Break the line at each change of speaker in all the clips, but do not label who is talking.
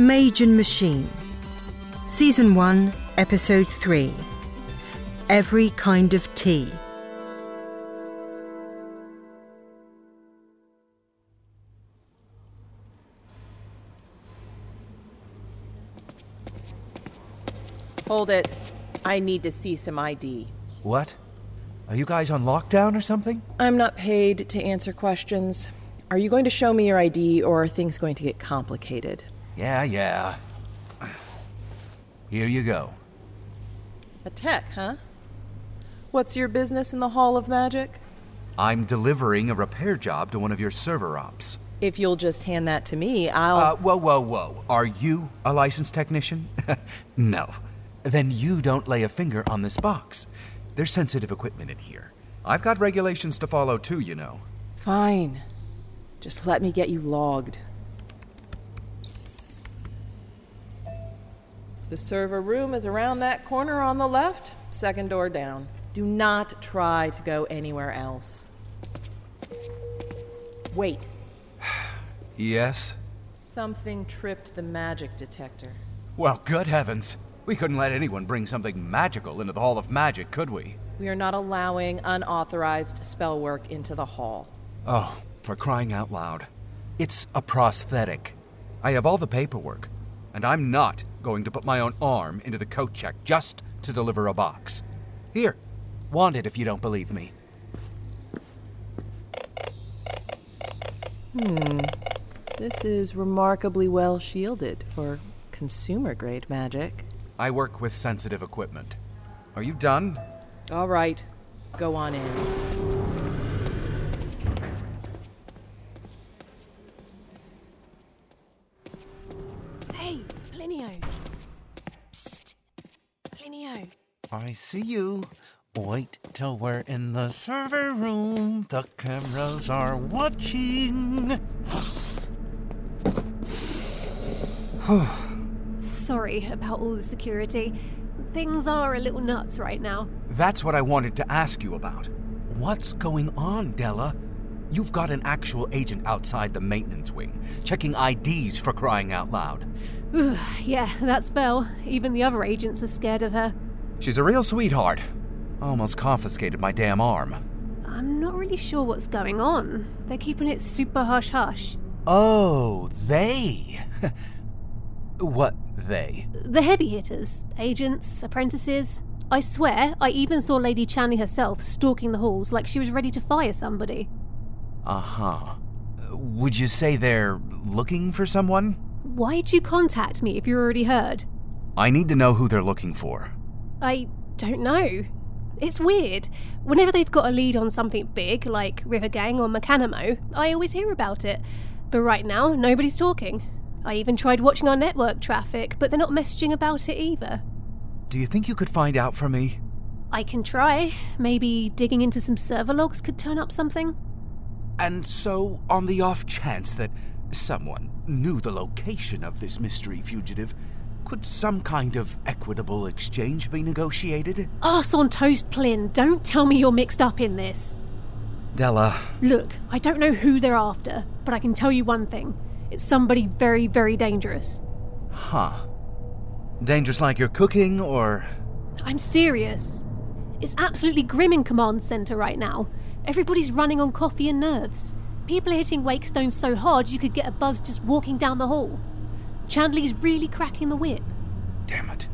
Mage and Machine. Season 1, Episode 3. Every Kind of Tea.
Hold it. I need to see some ID.
What? Are you guys on lockdown or something?
I'm not paid to answer questions. Are you going to show me your ID or are things going to get complicated?
Yeah, yeah. Here you go.
A tech, huh? What's your business in the Hall of Magic?
I'm delivering a repair job to one of your server ops.
If you'll just hand that to me, I'll.
Uh, whoa, whoa, whoa. Are you a licensed technician? no. Then you don't lay a finger on this box. There's sensitive equipment in here. I've got regulations to follow too, you know.
Fine. Just let me get you logged. The server room is around that corner on the left, second door down. Do not try to go anywhere else. Wait.
Yes?
Something tripped the magic detector.
Well, good heavens. We couldn't let anyone bring something magical into the Hall of Magic, could we?
We are not allowing unauthorized spell work into the hall.
Oh, for crying out loud. It's a prosthetic. I have all the paperwork, and I'm not going to put my own arm into the coat check just to deliver a box. Here, want it if you don't believe me.
Hmm. This is remarkably well shielded for consumer grade magic.
I work with sensitive equipment. Are you done?
All right, go on in.
Hey, Plinio. Psst. Plinio.
I see you. Wait till we're in the server room. The cameras are watching.
Sorry about all the security. Things are a little nuts right now.
That's what I wanted to ask you about. What's going on, Della? You've got an actual agent outside the maintenance wing, checking IDs for crying out loud.
yeah, that's Belle. Even the other agents are scared of her.
She's a real sweetheart. Almost confiscated my damn arm.
I'm not really sure what's going on. They're keeping it super hush hush.
Oh, they. what they?
The heavy hitters, agents, apprentices. I swear, I even saw Lady Chandley herself stalking the halls like she was ready to fire somebody.
Uh huh. Would you say they're looking for someone?
Why'd you contact me if you already heard?
I need to know who they're looking for.
I don't know. It's weird. Whenever they've got a lead on something big, like River Gang or Mechanimo, I always hear about it. But right now, nobody's talking. I even tried watching our network traffic, but they're not messaging about it either.
Do you think you could find out for me?
I can try. Maybe digging into some server logs could turn up something.
And so, on the off chance that someone knew the location of this mystery fugitive, could some kind of equitable exchange be negotiated?
Arse on toast, Plin. Don't tell me you're mixed up in this.
Della.
Look, I don't know who they're after, but I can tell you one thing. It's somebody very, very dangerous.
Huh. Dangerous like you're cooking, or.
I'm serious. It's absolutely grim in Command Center right now. Everybody's running on coffee and nerves. People are hitting Wakestones so hard you could get a buzz just walking down the hall. Chandley's really cracking the whip.
Damn it.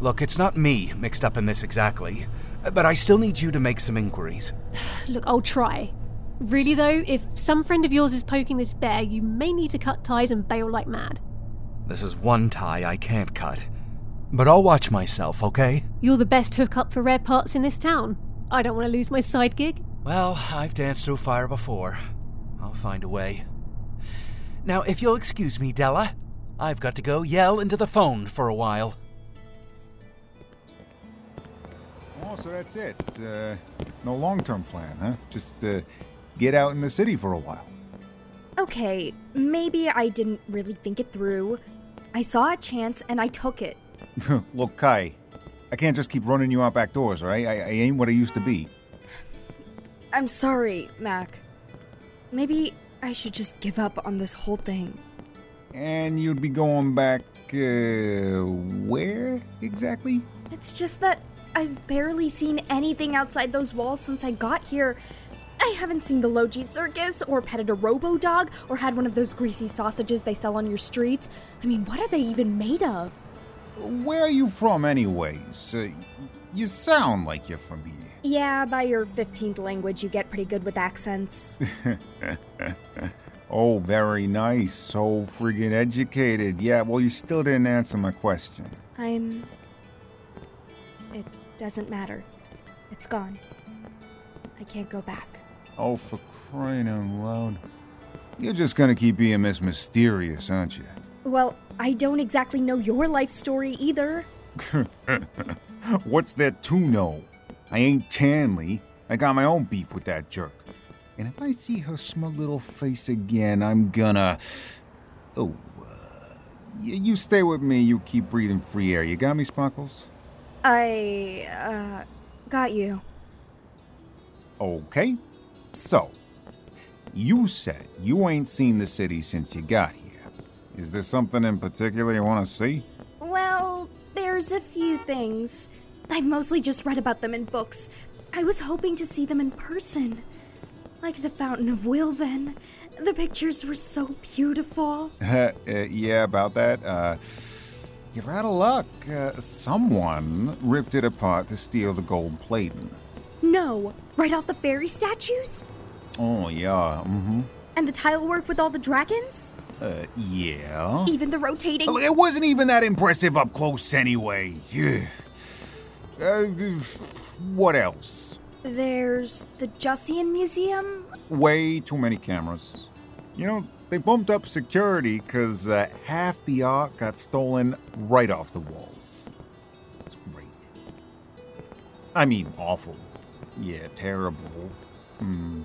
Look, it's not me mixed up in this exactly, but I still need you to make some inquiries.
Look, I'll try. Really, though, if some friend of yours is poking this bear, you may need to cut ties and bail like mad.
This is one tie I can't cut. But I'll watch myself, okay?
You're the best hookup for rare parts in this town. I don't want to lose my side gig.
Well, I've danced through fire before. I'll find a way. Now, if you'll excuse me, Della, I've got to go yell into the phone for a while.
Oh, so that's it. Uh, no long term plan, huh? Just uh, get out in the city for a while.
Okay, maybe I didn't really think it through. I saw a chance and I took it.
Look, Kai, I can't just keep running you out back doors, all right? I, I ain't what I used to be.
I'm sorry, Mac. Maybe I should just give up on this whole thing.
And you'd be going back, uh, where exactly?
It's just that I've barely seen anything outside those walls since I got here. I haven't seen the Logi Circus, or petted a robo dog, or had one of those greasy sausages they sell on your streets. I mean, what are they even made of?
Where are you from, anyways? Uh, you sound like you're from here.
Yeah, by your 15th language, you get pretty good with accents.
Oh, very nice. So friggin' educated. Yeah, well, you still didn't answer my question.
I'm. It doesn't matter. It's gone. I can't go back.
Oh, for crying out loud. You're just gonna keep being Miss Mysterious, aren't you?
Well, I don't exactly know your life story either.
What's that to know? I ain't Chandley. I got my own beef with that jerk. And if I see her smug little face again, I'm gonna. Oh, uh, you stay with me. You keep breathing free air. You got me, Sparkles?
I, uh, got you.
Okay. So, you said you ain't seen the city since you got here. Is there something in particular you want to see?
Well, there's a few things. I've mostly just read about them in books. I was hoping to see them in person. Like the Fountain of Wilven. The pictures were so beautiful.
uh, yeah, about that. Uh, you're out of luck. Uh, someone ripped it apart to steal the gold plating.
No, right off the fairy statues?
Oh, yeah. Mm-hmm.
And the tile work with all the dragons?
Uh, yeah.
Even the rotating.
It wasn't even that impressive up close anyway. Yeah. Uh, what else?
There's the Jussian Museum?
Way too many cameras. You know, they bumped up security because uh, half the art got stolen right off the walls. It's great. I mean, awful. Yeah, terrible. Hmm.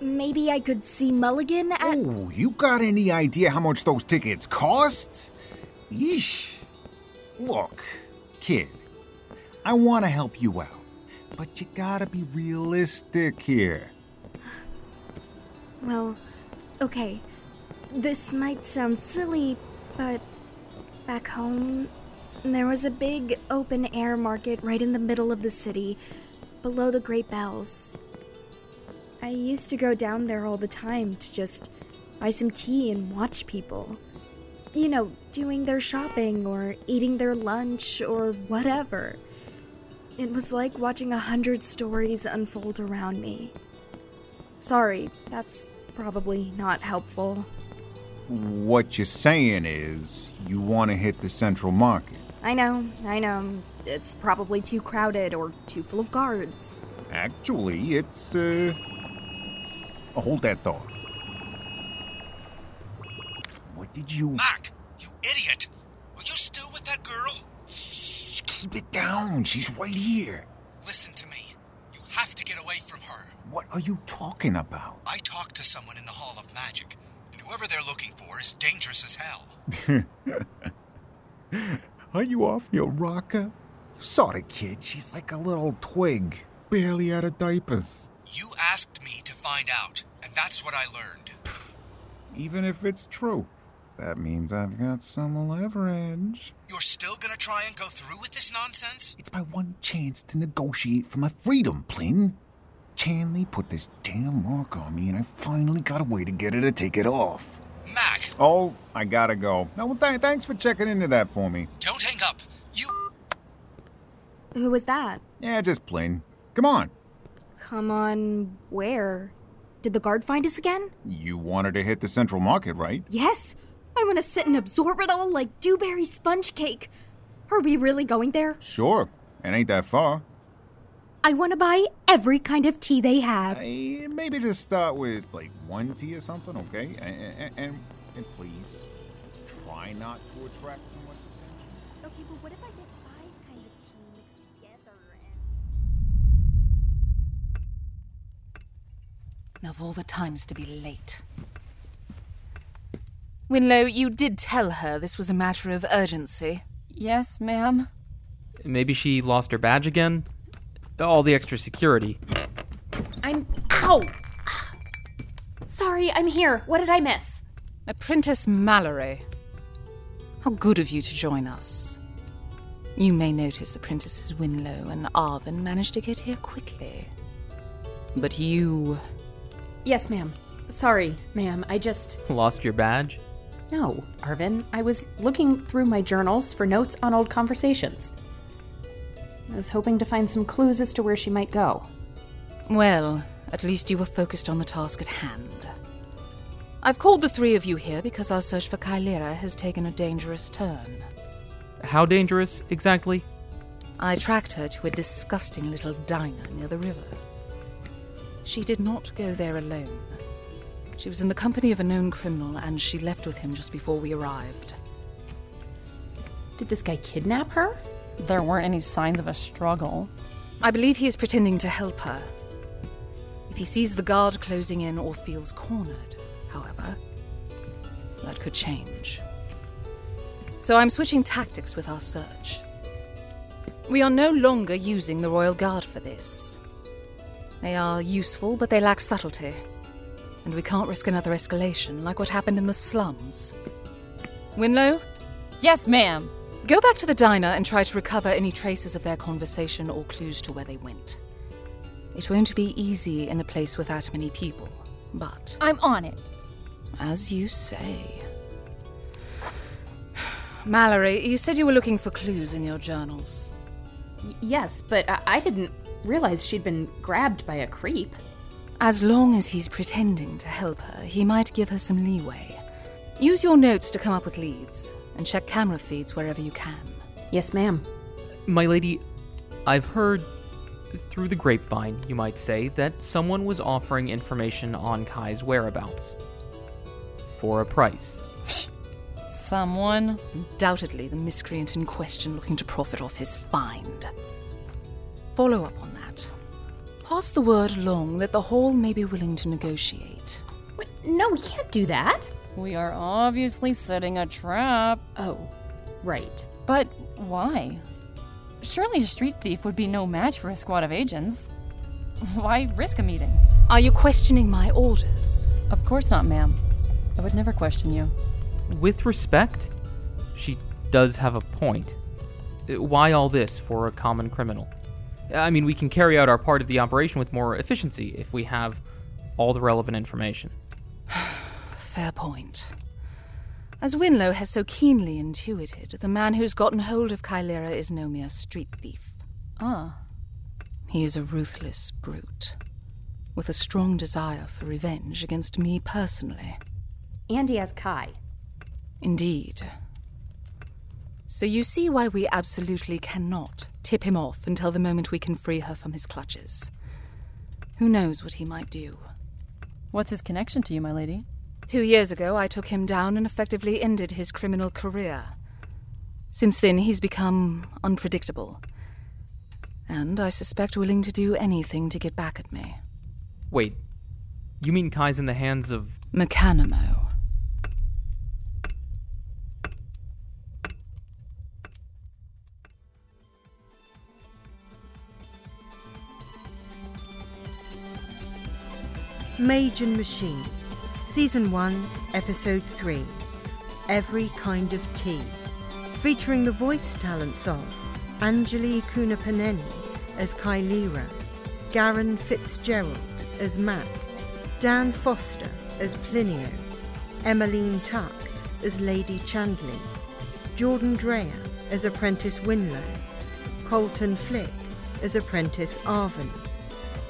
Maybe I could see Mulligan at.
Oh, you got any idea how much those tickets cost? Yeesh. Look, kid, I want to help you out, but you gotta be realistic here.
Well, okay. This might sound silly, but back home, there was a big open air market right in the middle of the city, below the Great Bells. I used to go down there all the time to just buy some tea and watch people. You know, doing their shopping or eating their lunch or whatever. It was like watching a hundred stories unfold around me. Sorry, that's probably not helpful.
What you're saying is you want to hit the central market.
I know, I know. It's probably too crowded or too full of guards.
Actually, it's, uh. oh, hold that thought. What did you.
Mac, you idiot! Are you still with that girl?
Keep it down. She's right here.
Listen to me. You have to get away from her.
What are you talking about?
I talked to someone in the Hall of Magic, and whoever they're looking for is dangerous as hell.
Are you off your rocker? You saw the kid. She's like a little twig, barely out of diapers.
You asked me to find out, and that's what I learned.
Even if it's true, that means I've got some leverage.
You're try and go through with this nonsense?
It's my one chance to negotiate for my freedom, Plin. Chandley put this damn mark on me, and I finally got a way to get her to take it off.
Mac,
Oh, I gotta go. No, well, th- thanks for checking into that for me.
don't hang up. You.
Who was that?
Yeah, just Plin. Come on.
Come on, where? Did the guard find us again?
You wanted to hit the central market, right?
Yes! I want to sit and absorb it all like dewberry sponge cake. Are we really going there?
Sure. It ain't that far.
I want to buy every kind of tea they have.
Eh, maybe just start with like one tea or something, okay? And, and, and, and please, try not to attract too much attention.
Okay, but what if I get five kinds of tea mixed together and.
Of all the times to be late. Winlow, you did tell her this was a matter of urgency.
Yes, ma'am.
Maybe she lost her badge again? All the extra security.
I'm. Ow! Sorry, I'm here. What did I miss?
Apprentice Mallory. How good of you to join us. You may notice apprentices Winlow and Arvin managed to get here quickly. But you.
Yes, ma'am. Sorry, ma'am. I just.
Lost your badge?
No, Arvin. I was looking through my journals for notes on old conversations. I was hoping to find some clues as to where she might go.
Well, at least you were focused on the task at hand. I've called the three of you here because our search for Kylera has taken a dangerous turn.
How dangerous, exactly?
I tracked her to a disgusting little diner near the river. She did not go there alone. She was in the company of a known criminal, and she left with him just before we arrived.
Did this guy kidnap her?
There weren't any signs of a struggle.
I believe he is pretending to help her. If he sees the guard closing in or feels cornered, however, that could change. So I'm switching tactics with our search. We are no longer using the Royal Guard for this. They are useful, but they lack subtlety. And we can't risk another escalation like what happened in the slums. Winlow?
Yes, ma'am.
Go back to the diner and try to recover any traces of their conversation or clues to where they went. It won't be easy in a place without many people, but.
I'm on it.
As you say. Mallory, you said you were looking for clues in your journals.
Y- yes, but I-, I didn't realize she'd been grabbed by a creep.
As long as he's pretending to help her, he might give her some leeway. Use your notes to come up with leads, and check camera feeds wherever you can.
Yes, ma'am.
My lady, I've heard through the grapevine, you might say, that someone was offering information on Kai's whereabouts. For a price.
Someone?
Undoubtedly the miscreant in question looking to profit off his find. Follow up on that. Pass the word along that the Hall may be willing to negotiate.
But no, we can't do that.
We are obviously setting a trap.
Oh, right.
But why? Surely a street thief would be no match for a squad of agents. Why risk a meeting?
Are you questioning my orders?
Of course not, ma'am. I would never question you.
With respect, she does have a point. Uh, Why all this for a common criminal? I mean, we can carry out our part of the operation with more efficiency if we have all the relevant information.
Fair point. As Winlow has so keenly intuited, the man who's gotten hold of Kylera is no mere street thief.
Ah.
He is a ruthless brute, with a strong desire for revenge against me personally.
And he has Kai.
Indeed. So you see why we absolutely cannot tip him off until the moment we can free her from his clutches. Who knows what he might do?
What's his connection to you, my lady?
Two years ago, I took him down and effectively ended his criminal career. Since then, he's become unpredictable. And I suspect willing to do anything to get back at me.
Wait, you mean Kai's in the hands of.
Mechanimo.
Mage and Machine, Season 1, Episode 3 Every Kind of Tea, featuring the voice talents of Anjali Kunapaneni as Kylera, Garen Fitzgerald as Mac, Dan Foster as Plinio, Emmeline Tuck as Lady Chandley, Jordan Dreyer as Apprentice Winlow, Colton Flick as Apprentice Arvin,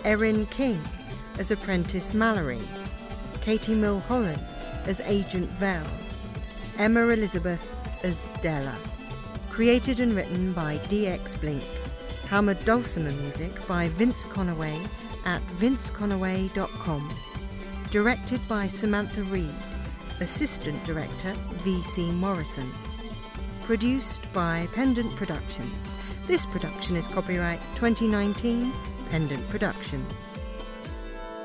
Erin King as Apprentice Mallory, Katie Milholland as Agent Vel, Emma Elizabeth as Della. Created and written by DX Blink. Hammered dulcimer music by Vince Conaway at vinceconaway.com. Directed by Samantha Reed. Assistant Director V.C. Morrison. Produced by Pendant Productions. This production is copyright 2019 Pendant Productions.